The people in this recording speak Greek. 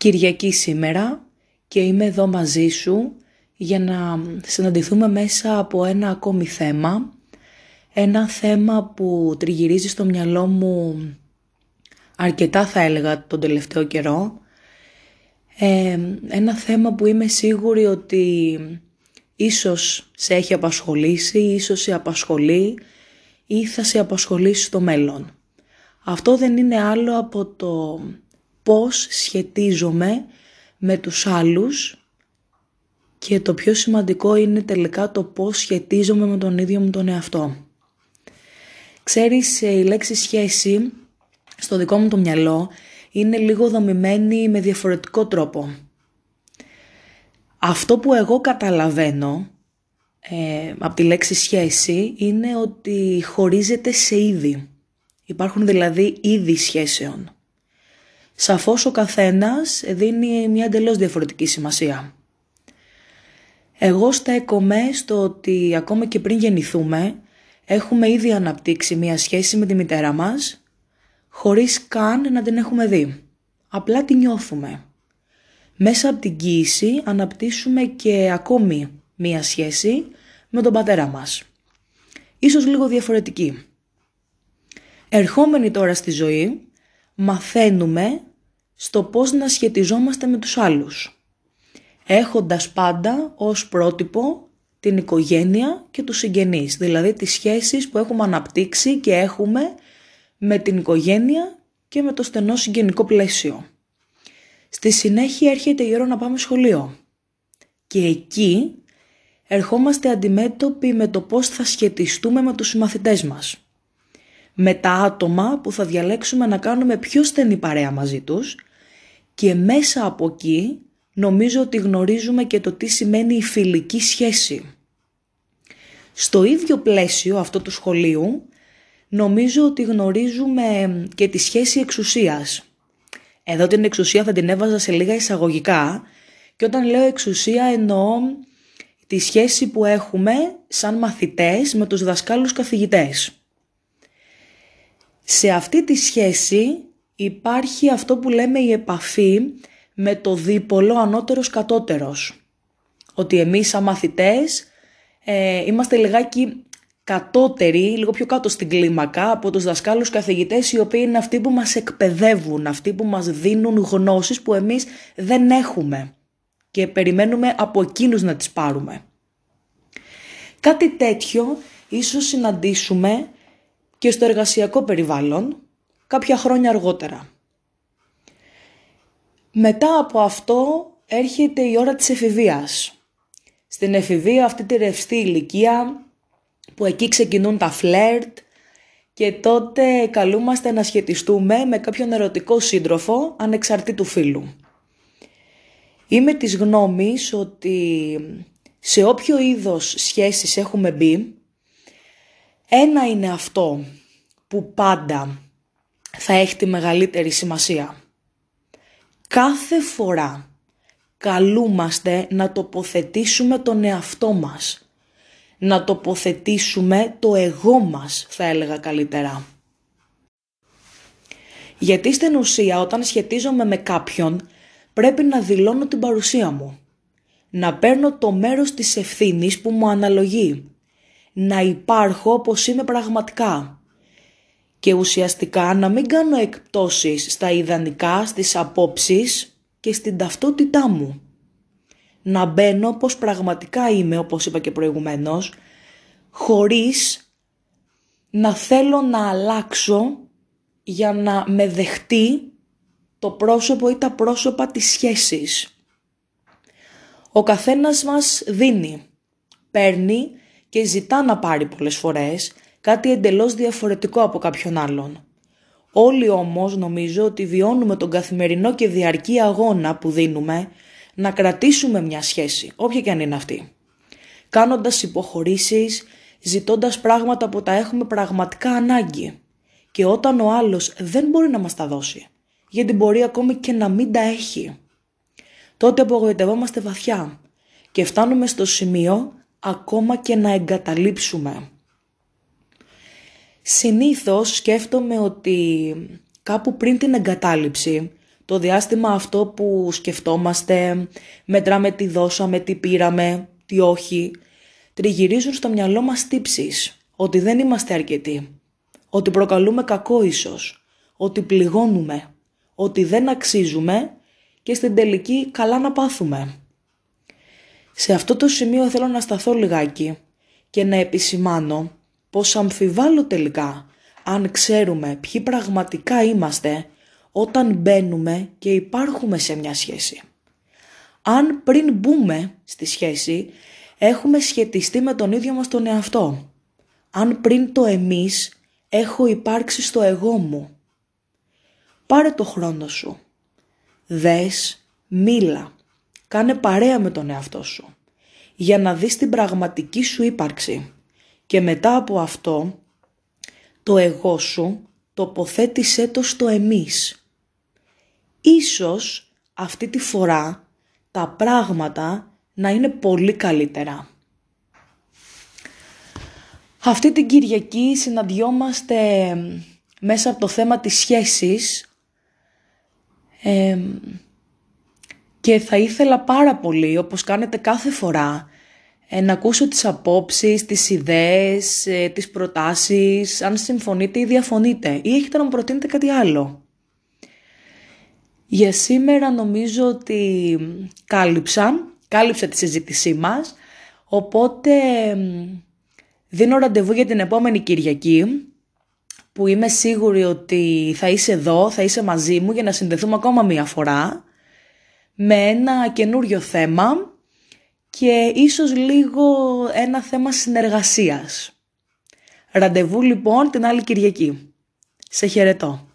Κυριακή σήμερα και είμαι εδώ μαζί σου για να συναντηθούμε μέσα από ένα ακόμη θέμα. Ένα θέμα που τριγυρίζει στο μυαλό μου αρκετά θα έλεγα τον τελευταίο καιρό. Ε, ένα θέμα που είμαι σίγουρη ότι ίσως σε έχει απασχολήσει, ίσως σε απασχολεί ή θα σε απασχολήσει στο μέλλον. Αυτό δεν είναι άλλο από το πώς σχετίζομαι με τους άλλους και το πιο σημαντικό είναι τελικά το πώς σχετίζομαι με τον ίδιο μου τον εαυτό. Ξέρεις, η λέξη σχέση στο δικό μου το μυαλό είναι λίγο δομημένη με διαφορετικό τρόπο. Αυτό που εγώ καταλαβαίνω ε, από τη λέξη σχέση είναι ότι χωρίζεται σε είδη. Υπάρχουν δηλαδή είδη σχέσεων. Σαφώς ο καθένας δίνει μια εντελώς διαφορετική σημασία. Εγώ στέκομαι στο ότι ακόμα και πριν γεννηθούμε έχουμε ήδη αναπτύξει μια σχέση με τη μητέρα μας χωρίς καν να την έχουμε δει. Απλά την νιώθουμε. Μέσα από την κοίηση αναπτύσσουμε και ακόμη μία σχέση με τον πατέρα μας. Ίσως λίγο διαφορετική. Ερχόμενοι τώρα στη ζωή, μαθαίνουμε στο πώς να σχετιζόμαστε με τους άλλους. Έχοντας πάντα ως πρότυπο την οικογένεια και τους συγγενείς, δηλαδή τις σχέσεις που έχουμε αναπτύξει και έχουμε με την οικογένεια και με το στενό συγγενικό πλαίσιο. Στη συνέχεια έρχεται η ώρα να πάμε σχολείο. Και εκεί ερχόμαστε αντιμέτωποι με το πώς θα σχετιστούμε με τους συμμαθητές μας. Με τα άτομα που θα διαλέξουμε να κάνουμε πιο στενή παρέα μαζί τους και μέσα από εκεί νομίζω ότι γνωρίζουμε και το τι σημαίνει η φιλική σχέση. Στο ίδιο πλαίσιο αυτό του σχολείου νομίζω ότι γνωρίζουμε και τη σχέση εξουσίας. Εδώ την εξουσία θα την έβαζα σε λίγα εισαγωγικά και όταν λέω εξουσία εννοώ τη σχέση που έχουμε σαν μαθητές με τους δασκάλους καθηγητές. Σε αυτή τη σχέση υπάρχει αυτό που λέμε η επαφή με το δίπολο ανώτερος κατώτερος. Ότι εμείς σαν μαθητές ε, είμαστε λιγάκι κατώτεροι, λίγο πιο κάτω στην κλίμακα από τους δασκάλους καθηγητές οι οποίοι είναι αυτοί που μας εκπαιδεύουν, αυτοί που μας δίνουν γνώσεις που εμείς δεν έχουμε και περιμένουμε από εκείνους να τις πάρουμε. Κάτι τέτοιο ίσως συναντήσουμε και στο εργασιακό περιβάλλον κάποια χρόνια αργότερα. Μετά από αυτό έρχεται η ώρα της εφηβείας. Στην εφηβεία αυτή τη ρευστή ηλικία που εκεί ξεκινούν τα φλερτ και τότε καλούμαστε να σχετιστούμε με κάποιον ερωτικό σύντροφο ανεξαρτήτου φίλου. Είμαι της γνώμης ότι σε όποιο είδος σχέσεις έχουμε μπει, ένα είναι αυτό που πάντα θα έχει τη μεγαλύτερη σημασία. Κάθε φορά καλούμαστε να τοποθετήσουμε τον εαυτό μας να τοποθετήσουμε το εγώ μας, θα έλεγα καλύτερα. Γιατί στην ουσία όταν σχετίζομαι με κάποιον πρέπει να δηλώνω την παρουσία μου. Να παίρνω το μέρος της ευθύνης που μου αναλογεί. Να υπάρχω όπως είμαι πραγματικά. Και ουσιαστικά να μην κάνω εκπτώσεις στα ιδανικά, στις απόψεις και στην ταυτότητά μου να μπαίνω πως πραγματικά είμαι, όπως είπα και προηγουμένως, χωρίς να θέλω να αλλάξω για να με δεχτεί το πρόσωπο ή τα πρόσωπα της σχέσης. Ο καθένας μας δίνει, παίρνει και ζητά να πάρει πολλές φορές κάτι εντελώς διαφορετικό από κάποιον άλλον. Όλοι όμως νομίζω ότι βιώνουμε τον καθημερινό και διαρκή αγώνα που δίνουμε να κρατήσουμε μια σχέση, όποια και αν είναι αυτή. Κάνοντας υποχωρήσεις, ζητώντας πράγματα που τα έχουμε πραγματικά ανάγκη. Και όταν ο άλλος δεν μπορεί να μας τα δώσει, γιατί μπορεί ακόμη και να μην τα έχει, τότε απογοητευόμαστε βαθιά και φτάνουμε στο σημείο ακόμα και να εγκαταλείψουμε. Συνήθως σκέφτομαι ότι κάπου πριν την εγκατάλειψη Το διάστημα αυτό που σκεφτόμαστε, μετράμε τι δώσαμε, τι πήραμε, τι όχι, τριγυρίζουν στο μυαλό μας τύψεις, ότι δεν είμαστε αρκετοί, ότι προκαλούμε κακό ίσως, ότι πληγώνουμε, ότι δεν αξίζουμε και στην τελική καλά να πάθουμε. Σε αυτό το σημείο θέλω να σταθώ λιγάκι και να επισημάνω πως αμφιβάλλω τελικά αν ξέρουμε ποιοι πραγματικά είμαστε όταν μπαίνουμε και υπάρχουμε σε μια σχέση. Αν πριν μπούμε στη σχέση έχουμε σχετιστεί με τον ίδιο μας τον εαυτό. Αν πριν το εμείς έχω υπάρξει στο εγώ μου. Πάρε το χρόνο σου. Δες, μίλα. Κάνε παρέα με τον εαυτό σου. Για να δεις την πραγματική σου ύπαρξη. Και μετά από αυτό, το εγώ σου τοποθέτησέ το στο εμείς. Ίσως αυτή τη φορά τα πράγματα να είναι πολύ καλύτερα. Αυτή την Κυριακή συναντιόμαστε μέσα από το θέμα της σχέσης και θα ήθελα πάρα πολύ, όπως κάνετε κάθε φορά, ε, να ακούσω τις απόψεις, τις ιδέες, ε, τις προτάσεις, αν συμφωνείτε ή διαφωνείτε. Ή έχετε να μου προτείνετε κάτι άλλο. Για σήμερα νομίζω ότι κάλυψα, κάλυψα τη συζήτησή μας, οπότε δίνω ραντεβού για την επόμενη Κυριακή, που είμαι σίγουρη ότι θα είσαι εδώ, θα είσαι μαζί μου για να συνδεθούμε ακόμα μία φορά, με ένα καινούριο θέμα και ίσως λίγο ένα θέμα συνεργασίας. Ραντεβού λοιπόν την άλλη Κυριακή. Σε χαιρετώ.